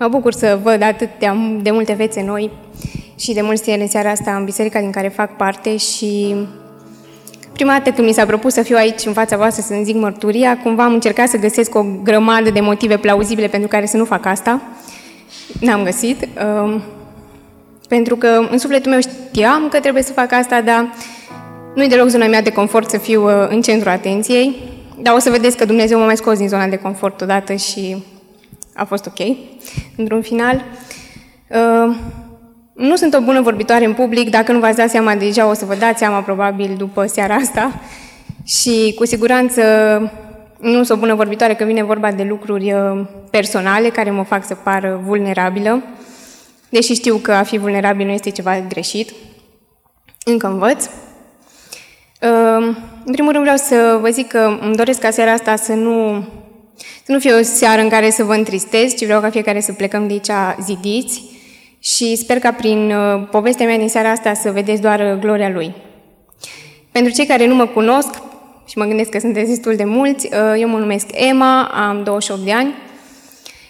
Mă bucur să văd atât de, de multe fețe noi și de mulți tineri în seara asta în biserica din care fac parte și prima dată când mi s-a propus să fiu aici în fața voastră să-mi zic mărturia, cumva am încercat să găsesc o grămadă de motive plauzibile pentru care să nu fac asta. N-am găsit. Um, pentru că în sufletul meu știam că trebuie să fac asta, dar nu-i deloc zona mea de confort să fiu uh, în centrul atenției. Dar o să vedeți că Dumnezeu m-a mai scos din zona de confort odată și a fost ok, într-un final. Uh, nu sunt o bună vorbitoare în public, dacă nu v-ați dat seama deja, o să vă dați seama probabil după seara asta. Și cu siguranță nu sunt o bună vorbitoare că vine vorba de lucruri uh, personale care mă fac să par vulnerabilă, deși știu că a fi vulnerabil nu este ceva greșit. Încă învăț. Uh, în primul rând vreau să vă zic că îmi doresc ca seara asta să nu să nu fie o seară în care să vă întristez, ci vreau ca fiecare să plecăm de aici zidiți și sper ca prin uh, povestea mea din seara asta să vedeți doar uh, gloria Lui. Pentru cei care nu mă cunosc, și mă gândesc că sunteți destul de mulți, uh, eu mă numesc Emma, am 28 de ani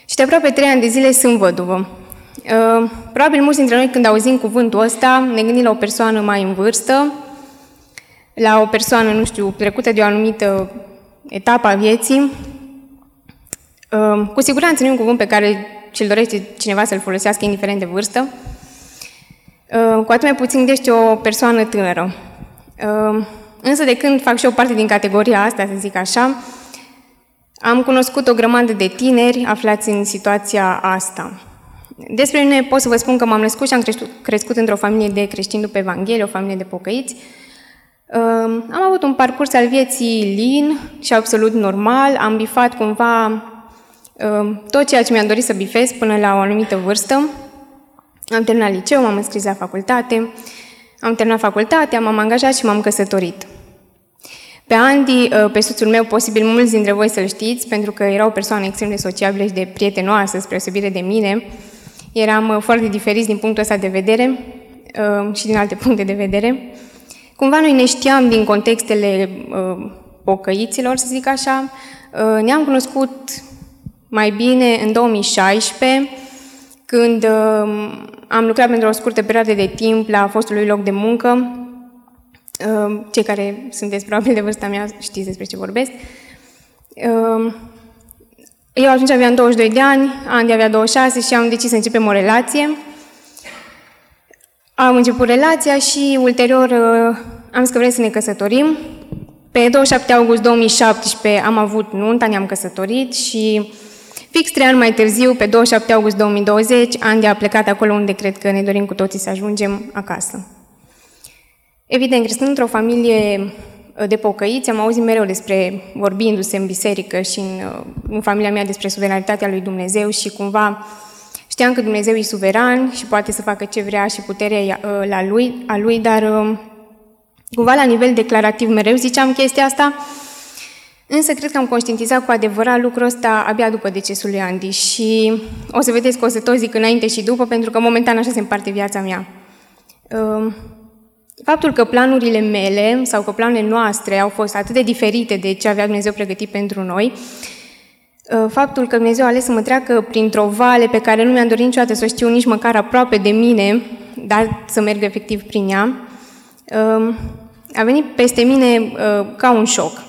și de aproape 3 ani de zile sunt văduvă. Probabil mulți dintre noi când auzim cuvântul ăsta ne gândim la o persoană mai în vârstă, la o persoană, nu știu, trecută de o anumită etapă a vieții, Ehm, cu siguranță nu e un cuvânt pe care și-l dorește cineva să-l folosească, indiferent de vârstă. Ehm, cu atât mai puțin gândește o persoană tânără. Ehm, însă de când fac și o parte din categoria asta, să zic așa, am cunoscut o grămadă de tineri aflați în situația asta. Despre mine pot să vă spun că m-am născut și am crescut, crescut într-o familie de creștini după Evanghelie, o familie de pocăiți. Am avut un parcurs al vieții lin și absolut normal, am bifat cumva Ehm, tot ceea ce mi-am dorit să bifez până la o anumită vârstă. Am terminat liceu, m-am înscris la facultate, am terminat facultatea, m-am angajat și m-am căsătorit. Pe Andy, eh, pe soțul meu, posibil mulți dintre voi să-l știți, pentru că era o persoană extrem de sociabilă și de prietenoasă, spre osebire de mine. Eram eh, foarte diferiți din punctul ăsta de vedere eh, și din alte puncte de vedere. Cumva noi ne știam din contextele pocăiților, să zic așa. Ne-am cunoscut mai bine în 2016, când uh, am lucrat pentru o scurtă perioadă de timp la fostul lui loc de muncă. Uh, cei care sunteți probabil de vârsta mea știți despre ce vorbesc. Uh, eu atunci aveam 22 de ani, Andy avea 26 și am decis să începem o relație. Am început relația și ulterior uh, am zis că vrem să ne căsătorim. Pe 27 august 2017 am avut nunta, ne-am căsătorit și Fix trei ani mai târziu, pe 27 august 2020, Andy a plecat acolo unde cred că ne dorim cu toții să ajungem acasă. Evident, crescând într-o familie uh, de pocăiți, am auzit mereu despre, vorbindu-se în biserică și în, uh, în familia mea despre suveranitatea lui Dumnezeu și cumva știam că Dumnezeu e suveran și poate să facă ce vrea și puterea uh, la lui, a lui, dar cumva la nivel declarativ mereu ziceam chestia asta, Însă cred că am conștientizat cu adevărat lucrul ăsta abia după decesul lui Andy și o să vedeți că o să tot zic înainte și după, pentru că momentan așa se împarte viața mea. Ehm, faptul că planurile mele sau că planurile noastre au fost atât de diferite de ce avea Dumnezeu pregătit pentru noi, ehm, faptul că Dumnezeu a ales să mă treacă printr-o vale pe care nu mi-am dorit niciodată să o știu nici măcar aproape de mine, dar să merg efectiv prin ea, ehm, a venit peste mine ca un șoc.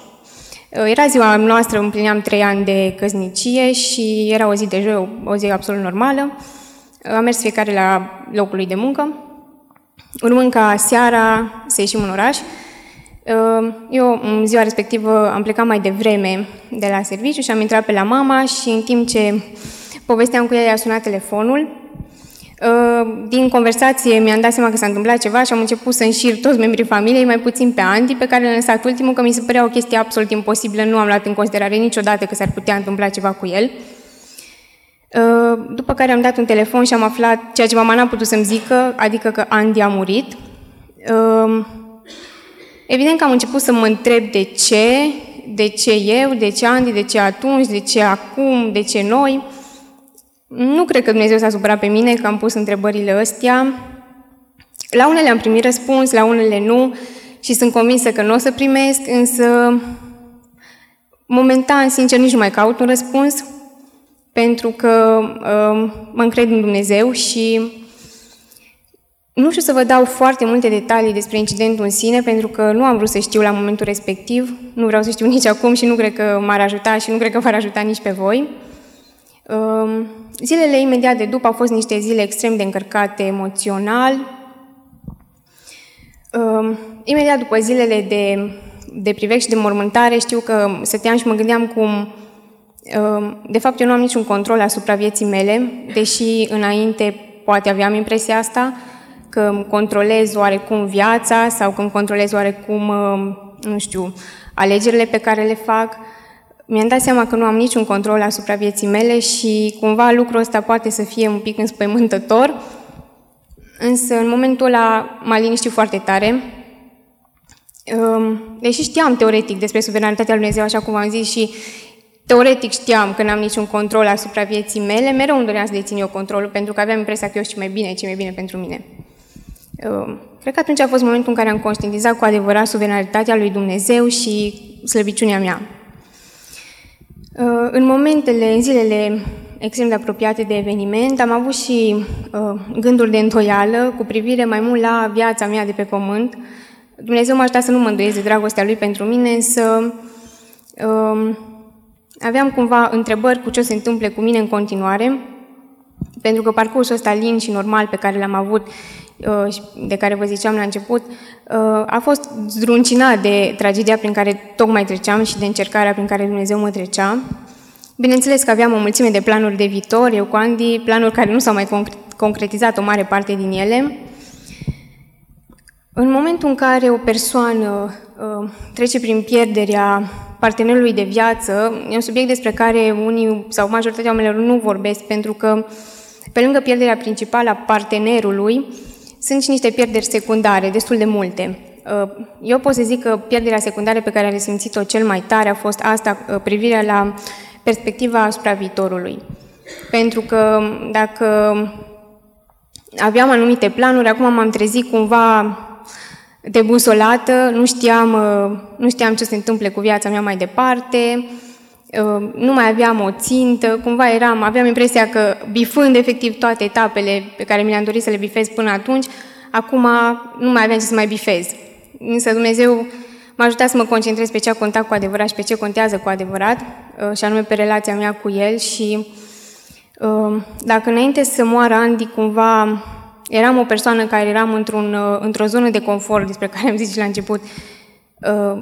Uh, era ziua noastră, împlineam trei ani de căsnicie și era o zi de joi, o zi absolut normală. Uh, am mers fiecare la locul lui de muncă, urmând ca seara să ieșim în oraș. Uh, eu, în ziua respectivă, am plecat mai devreme de la serviciu și am intrat pe la mama și în timp ce povesteam cu ea, i-a sunat telefonul Uh, din conversație mi-am dat seama că s-a întâmplat ceva și am început să înșir toți membrii familiei, mai puțin pe Andy, pe care l-am lăsat ultimul, că mi se părea o chestie absolut imposibilă, nu am luat în considerare niciodată că s-ar putea întâmpla ceva cu el. Uh, după care am dat un telefon și am aflat ceea ce mama n-a putut să-mi zică, adică că Andy a murit. Uh, evident că am început să mă întreb de ce, de ce eu, de ce Andy, de ce atunci, de ce acum, de ce noi. Nu cred că Dumnezeu s-a supărat pe mine că am pus întrebările astea. La unele am primit răspuns, la unele nu și sunt convinsă că nu o să primesc, însă momentan, sincer, nici nu mai caut un răspuns, pentru că uh, mă încred în Dumnezeu și nu știu să vă dau foarte multe detalii despre incidentul în sine, pentru că nu am vrut să știu la momentul respectiv, nu vreau să știu nici acum și nu cred că m-ar ajuta și nu cred că v-ar ajuta nici pe voi. Um, zilele imediat de după au fost niște zile extrem de încărcate emoțional. Um, imediat după zilele de, de privec și de mormântare, știu că stăteam și mă gândeam cum um, de fapt, eu nu am niciun control asupra vieții mele, deși înainte poate aveam impresia asta, că îmi controlez oarecum viața sau că îmi controlez oarecum, nu știu, alegerile pe care le fac. Mi-am dat seama că nu am niciun control asupra vieții mele și cumva lucrul ăsta poate să fie un pic înspăimântător, însă în momentul ăla m-a liniștit foarte tare. Deși știam teoretic despre suveranitatea lui Dumnezeu, așa cum am zis, și teoretic știam că n-am niciun control asupra vieții mele, mereu îmi doream să dețin eu controlul, pentru că aveam impresia că eu știu mai bine ce mai bine pentru mine. Cred că atunci a fost momentul în care am conștientizat cu adevărat suveranitatea lui Dumnezeu și slăbiciunea mea. În momentele, în zilele extrem de apropiate de eveniment, am avut și uh, gânduri de întoială cu privire mai mult la viața mea de pe pământ. Dumnezeu m-a ajutat să nu mă îndoiesc de dragostea Lui pentru mine, însă uh, aveam cumva întrebări cu ce se întâmple cu mine în continuare, pentru că parcursul ăsta lin și normal pe care l-am avut Uh, de care vă ziceam la început, uh, a fost zdruncinat de tragedia prin care tocmai treceam și de încercarea prin care Dumnezeu mă trecea. Bineînțeles că aveam o mulțime de planuri de viitor, eu cu Andy, planuri care nu s-au mai concretizat o mare parte din ele. În momentul în care o persoană uh, trece prin pierderea partenerului de viață, e un subiect despre care unii sau majoritatea oamenilor nu vorbesc, pentru că pe lângă pierderea principală a partenerului, sunt și niște pierderi secundare, destul de multe. Uh, eu pot să zic că pierderea secundară pe care am resimțit-o cel mai tare a fost asta, uh, privirea la perspectiva asupra viitorului. Pentru că dacă aveam anumite planuri, acum m-am trezit cumva debusolată, nu știam, uh, nu știam ce se întâmple cu viața mea mai departe, nu mai aveam o țintă, cumva eram, aveam impresia că bifând efectiv toate etapele pe care mi le-am dorit să le bifez până atunci, acum nu mai aveam ce să mai bifez. Însă Dumnezeu m-a ajutat să mă concentrez pe ce a contat cu adevărat și pe ce contează cu adevărat, uh, și anume pe relația mea cu El și uh, dacă înainte să moară Andy, cumva eram o persoană care eram într-un, uh, într-o zonă de confort, despre care am zis și la început,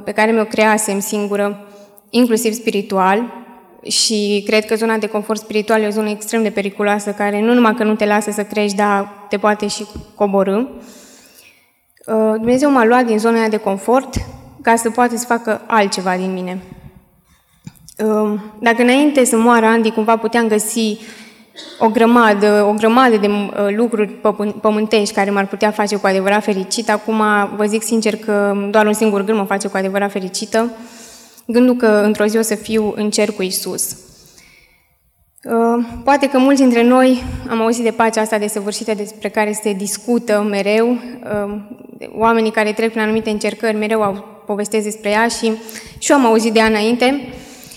pe care mi-o creasem singură, inclusiv spiritual, și cred că zona de confort spiritual e o zonă extrem de periculoasă, care nu numai că nu te lasă să crești, dar te poate și coborâ. Uh, Dumnezeu m-a luat din zona de confort ca să poată să facă altceva din mine. Uh, dacă înainte să moară Andy, cumva puteam găsi o grămadă, o grămadă de uh, lucruri pământești care m-ar putea face cu adevărat fericit. Acum vă zic sincer că doar un singur gând mă face cu adevărat fericită gândul că într-o zi o să fiu în cer cu Isus. Uh, poate că mulți dintre noi am auzit de pacea asta desăvârșită despre care se discută mereu. Uh, oamenii care trec prin anumite încercări mereu au povestesc despre ea și și eu am auzit de ea înainte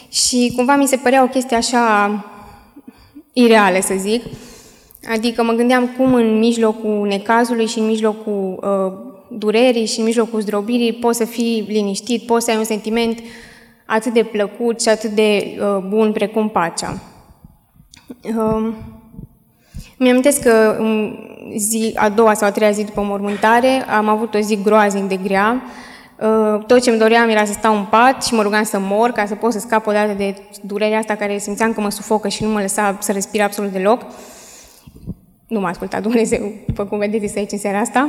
și cumva mi se părea o chestie așa ireală, să zic. Adică mă gândeam cum în mijlocul necazului și în mijlocul uh, durerii și în mijlocul zdrobirii poți să fii liniștit, poți să ai un sentiment uh, atât de plăcut și atât de uh, bun precum pacea. Uh, mi-amintesc că în zi, a doua sau a treia zi după mormântare am avut o zi groaznic de grea. Uh, tot ce îmi doream era să stau în pat și mă rugam să mor ca să pot să scap odată de durerea asta care simțeam că mă sufocă și nu mă lăsa să respir absolut deloc. Nu m-a ascultat Dumnezeu, după cum vedeți aici în seara asta.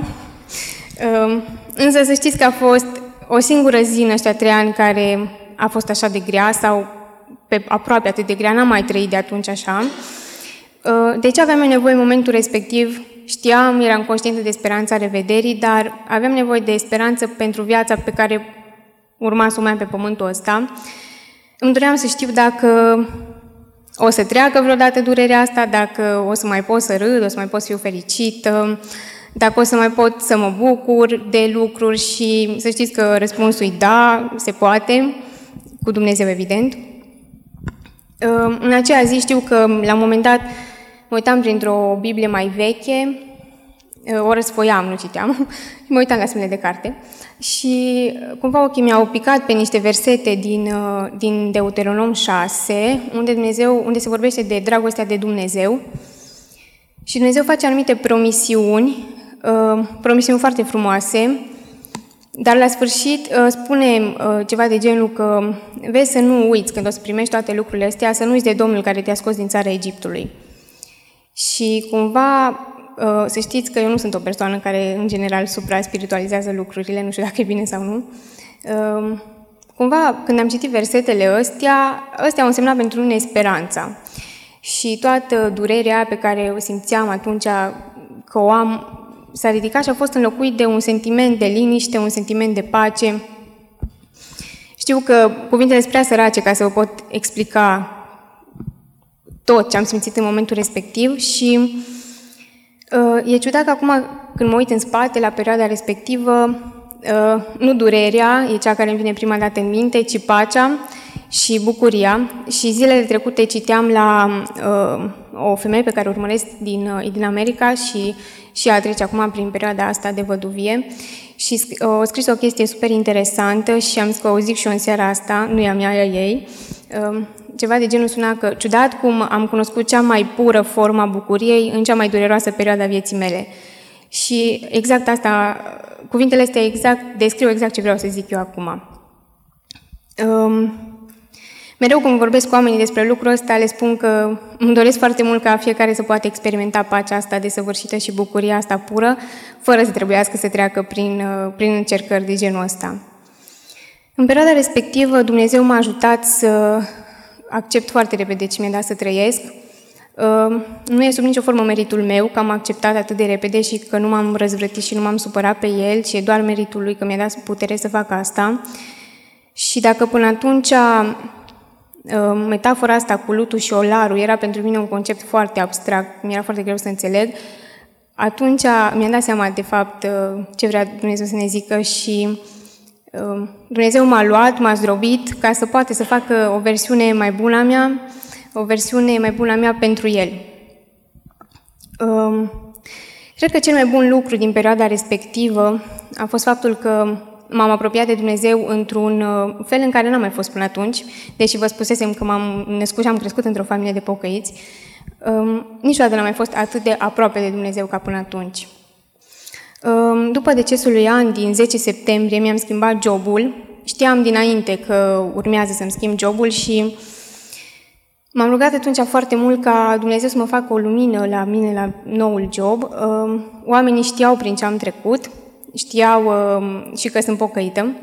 Uh, însă să știți că a fost o singură zi în ăștia trei ani care a fost așa de grea sau pe aproape atât de grea, n-am mai trăit de atunci așa. Uh, de ce aveam nevoie în momentul respectiv? Știam, eram conștientă de speranța revederii, dar aveam nevoie de speranță pentru viața pe care urma să o mai am pe pământul ăsta. Îmi doream să știu dacă o să treacă vreodată durerea asta, dacă o să mai pot să râd, o să mai pot să fiu fericită, dacă o să mai pot să mă bucur de lucruri și să știți că răspunsul e da, se poate cu Dumnezeu, evident. În aceea zi știu că la un moment dat mă uitam printr-o Biblie mai veche, o răsfoiam, nu citeam, și mă uitam la semne de carte. Și cumva ochii mi-au picat pe niște versete din, din Deuteronom 6, unde, Dumnezeu, unde se vorbește de dragostea de Dumnezeu. Și Dumnezeu face anumite promisiuni, promisiuni foarte frumoase, dar la sfârșit uh, spune uh, ceva de genul că vezi să nu uiți când o să primești toate lucrurile astea, să nu uiți de Domnul care te-a scos din țara Egiptului. Și cumva uh, să știți că eu nu sunt o persoană care în general supra-spiritualizează lucrurile, nu știu dacă e bine sau nu. Cumva, când am citit versetele astea, astea au însemnat pentru mine speranța. Și toată durerea pe care o simțeam atunci că o am s-a ridicat și a fost înlocuit de un sentiment de liniște, un sentiment de pace. Știu că cuvintele sunt prea sărace ca să vă pot explica tot ce am simțit în momentul respectiv și uh, e ciudat că acum când mă uit în spate la perioada respectivă, uh, nu durerea e cea care îmi vine prima dată în minte, ci pacea și bucuria. Și zilele trecute citeam la uh, o femeie pe care o urmăresc din, uh, din America și și a trece acum prin perioada asta de văduvie și o scris o chestie super interesantă și am zis că o zic și eu în seara asta, nu e a mea, e a ei. Um, ceva de genul suna că ciudat cum am cunoscut cea mai pură forma bucuriei în cea mai dureroasă perioadă a vieții mele. Și exact asta, cuvintele astea exact, descriu exact ce vreau să zic eu acum. Um, Mereu când vorbesc cu oamenii despre lucrul ăsta, le spun că îmi doresc foarte mult ca fiecare să poată experimenta pacea asta desăvârșită și bucuria asta pură, fără să trebuiască să treacă prin, uh, prin încercări de genul ăsta. În perioada respectivă, Dumnezeu m-a ajutat să accept foarte repede ce mi-a dat să trăiesc. Uh, nu e sub nicio formă meritul meu că am acceptat atât de repede și că nu m-am răzvrătit și nu m-am supărat pe el, ci e doar meritul lui că mi-a dat putere să fac asta. Și dacă până atunci Ehm, metafora asta cu lutul și olarul era pentru mine un concept foarte abstract, mi-era foarte greu să înțeleg. Atunci mi-am dat seama, de fapt, ehm, ce vrea Dumnezeu să ne zică și ehm, Dumnezeu m-a luat, m-a zdrobit ca să poate să facă o versiune mai bună a mea, o versiune mai bună a mea pentru El. Cred că cel mai bun lucru din perioada respectivă a fost faptul că m-am apropiat de Dumnezeu într-un uh, fel în care n-am mai fost până atunci, deși vă spusesem că m-am născut și am crescut într-o familie de pocăiți, um, niciodată n-am mai fost atât de aproape de Dumnezeu ca până atunci. Um, după decesul lui An din 10 septembrie mi-am schimbat jobul. Știam dinainte că urmează să-mi schimb jobul și m-am rugat atunci foarte mult ca Dumnezeu să mă facă o lumină la mine, la noul job. Um, oamenii știau prin ce am trecut, știau uh, și că sunt pocăită.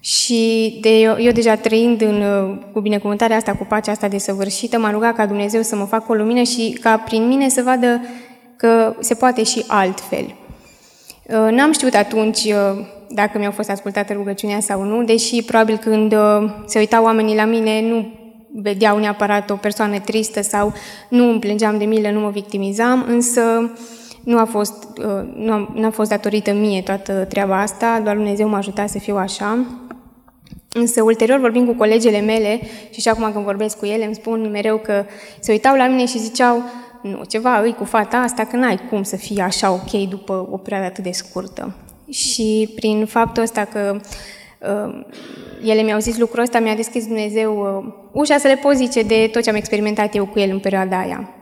Și de eu, eu deja trăind în, uh, cu binecuvântarea asta, cu pacea asta desăvârșită, m-am rugat ca Dumnezeu să mă facă o lumină și ca prin mine să vadă că se poate și altfel. Uh, n-am știut atunci uh, dacă mi-au fost ascultate rugăciunea sau nu, deși probabil când se uitau oamenii la mine nu vedeau neapărat o persoană tristă sau nu îmi plângeam de milă, nu mă victimizam, însă nu a fost, uh, nu a, nu a fost datorită mie toată treaba asta, doar Dumnezeu m-a ajutat să fiu așa. Însă, ulterior, vorbim cu colegele mele și și acum când vorbesc cu ele, îmi spun mereu că se uitau la mine și ziceau nu, ceva îi cu fata asta, că n-ai cum să fie așa ok după o perioadă atât de scurtă. Și prin faptul ăsta că uh, ele mi-au zis lucrul ăsta, mi-a deschis Dumnezeu uh, ușa să le pot zice de tot ce am experimentat eu cu el în perioada aia.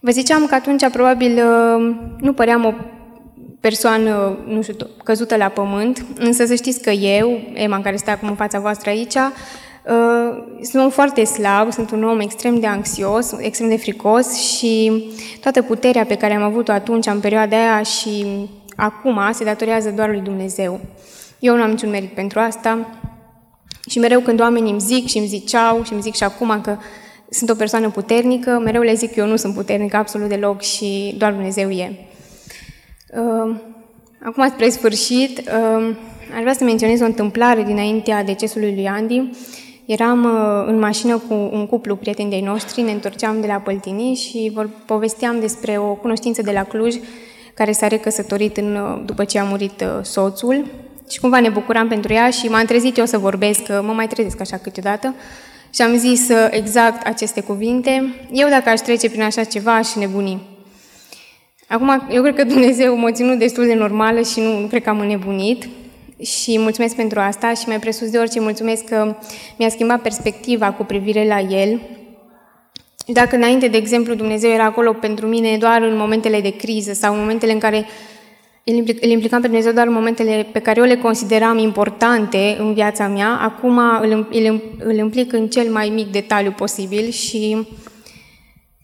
Vă ziceam că atunci probabil uh, nu păream o persoană, nu știu, căzută la pământ, însă să știți că eu, Emma, care stă acum în fața voastră aici, uh, sunt un foarte slab, sunt un om extrem de anxios, extrem de fricos și toată puterea pe care am avut-o atunci, în perioada aia și acum, se datorează doar lui Dumnezeu. Eu nu am niciun merit pentru asta și mereu când oamenii îmi zic și îmi ziceau și îmi zic și acum că sunt o persoană puternică, mereu le zic că eu nu sunt puternică absolut deloc și doar Dumnezeu e. Uh, acum, spre sfârșit, uh, aș vrea să menționez o întâmplare dinaintea decesului lui Andy. Eram uh, în mașină cu un cuplu prieteni de noștri, ne întorceam de la Păltini și vor, povesteam despre o cunoștință de la Cluj care s-a recăsătorit în, după ce a murit soțul și cumva ne bucuram pentru ea și m-am trezit eu să vorbesc, că mă mai trezesc așa câteodată Și am zis uh, exact aceste cuvinte. Eu, dacă aș trece prin așa ceva, aș nebuni. Acum, eu cred că Dumnezeu m-a ținut destul de normală și nu, nu cred că am înnebunit. Și mulțumesc pentru asta și mai presus de orice mulțumesc că mi-a schimbat perspectiva cu privire la El. Dacă înainte, de exemplu, Dumnezeu era acolo pentru mine doar în momentele de criză sau în momentele în care îl implicam pe Dumnezeu doar în momentele pe care eu le consideram importante în viața mea, acum îl, îl, îl implic în cel mai mic detaliu posibil și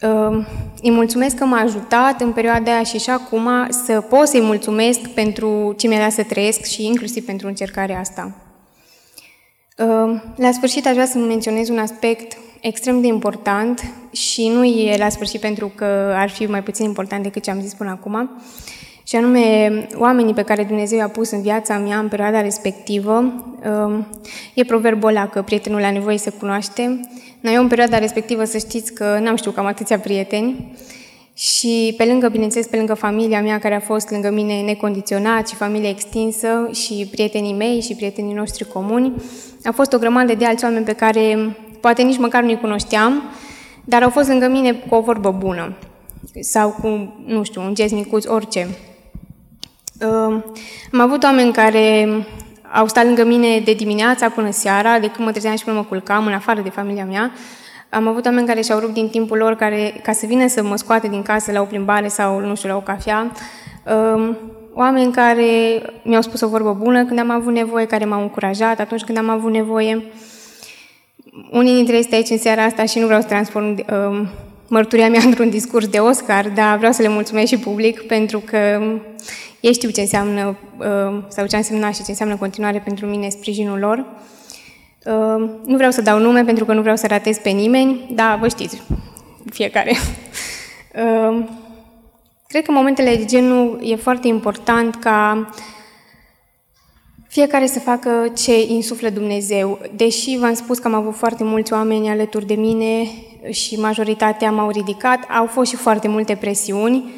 uh, îi mulțumesc că m-a ajutat în perioada aia și și acum să pot să-i mulțumesc pentru ce mi-a dat să trăiesc și inclusiv pentru încercarea asta. Uh, la sfârșit aș vrea să menționez un aspect extrem de important și nu e la sfârșit pentru că ar fi mai puțin important decât ce am zis până acum, și anume oamenii pe care Dumnezeu i-a pus în viața mea în perioada respectivă. Um, e proverbul ăla că prietenul la nevoie se cunoaște. Noi eu în perioada respectivă să știți că n-am știut cam atâția prieteni și pe lângă, bineînțeles, pe lângă familia mea care a fost lângă mine necondiționat și familie extinsă și prietenii mei și prietenii noștri comuni, a fost o grămadă de alți oameni pe care poate nici măcar nu-i cunoșteam, dar au fost lângă mine cu o vorbă bună sau cu, nu știu, un gest micuț, orice. Am avut oameni care au stat lângă mine de dimineața până seara, de când mă trezeam și până mă culcam, în afară de familia mea. Am avut oameni care și-au rupt din timpul lor care, ca să vină să mă scoate din casă la o plimbare sau, nu știu, la o cafea. Oameni care mi-au spus o vorbă bună când am avut nevoie, care m-au încurajat atunci când am avut nevoie. Unii dintre ei este aici în seara asta și nu vreau să transform uh, mărturia mea într-un discurs de Oscar, dar vreau să le mulțumesc și public pentru că ei știu ce înseamnă uh, sau ce a însemnat și ce înseamnă continuare pentru mine sprijinul lor. Uh, nu vreau să dau nume pentru că nu vreau să ratez pe nimeni, dar vă știți, fiecare. Uh, cred că în momentele de genul e foarte important ca fiecare să facă ce insuflă Dumnezeu. Deși v-am spus că am avut foarte mulți oameni alături de mine și majoritatea m-au ridicat, au fost și foarte multe presiuni.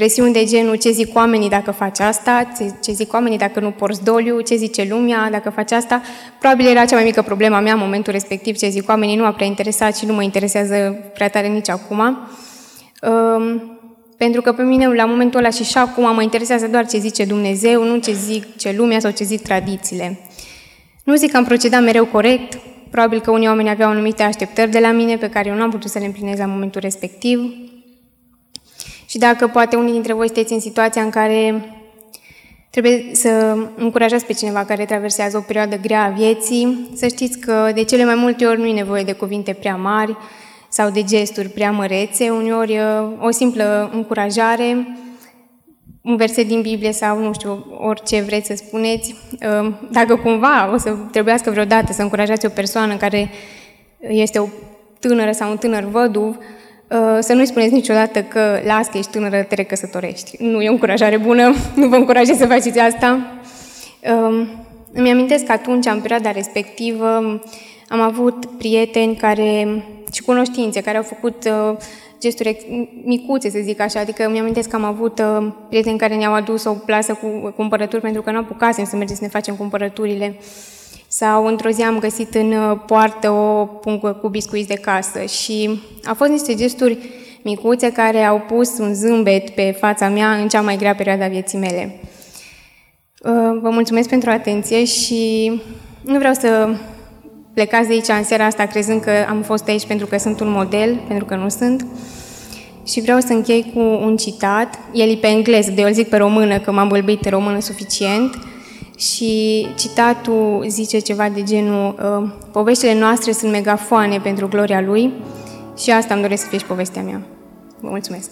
Presiuni de genul ce zic oamenii dacă faci asta, ce zic oamenii dacă nu porți doliu, ce zice lumea dacă faci asta. Probabil era cea mai mică problemă a mea în momentul respectiv, ce zic oamenii nu a prea interesat și nu mă interesează prea tare nici acum. Um, pentru că pe mine, la momentul ăla și și acum, mă interesează doar ce zice Dumnezeu, nu ce zic ce lumea sau ce zic tradițiile. Nu zic că am procedat mereu corect, probabil că unii oameni aveau anumite așteptări de la mine pe care eu nu am putut să le împlinez la momentul respectiv, și dacă poate unii dintre voi sunteți în situația în care trebuie să încurajați pe cineva care traversează o perioadă grea a vieții, să știți că de cele mai multe ori nu e nevoie de cuvinte prea mari sau de gesturi prea mărețe, uneori o simplă încurajare, un verset din Biblie sau, nu știu, orice vreți să spuneți. Dacă cumva o să trebuiască vreodată să încurajați o persoană care este o tânără sau un tânăr văduv, Uh, să nu-i spuneți niciodată că las că ești tânără, te recăsătorești. Nu e o încurajare bună, nu vă încurajez să faceți asta. Um, îmi amintesc că atunci, în perioada respectivă, am avut prieteni care, și cunoștințe care au făcut uh, gesturi micuțe, să zic așa, adică îmi amintesc că am avut uh, prieteni care ne-au adus o plasă cu cumpărături pentru că nu apucasem să mergem să ne facem cumpărăturile sau într-o zi am găsit în uh, poartă o pungă cu biscuiți de casă și au fost niște gesturi micuțe care au pus un zâmbet pe fața mea în cea mai grea perioadă a vieții mele. Uh, vă mulțumesc pentru atenție și nu vreau să plecați de aici în seara asta crezând că am fost aici pentru că sunt un model, pentru că nu sunt. Și vreau să închei cu un citat, el e pe engleză, de eu îl zic pe română, că m-am bălbit pe română suficient, și citatul zice ceva de genul uh, Poveștile noastre sunt megafoane pentru gloria Lui și asta îmi doresc să fie și povestea mea. Vă mulțumesc!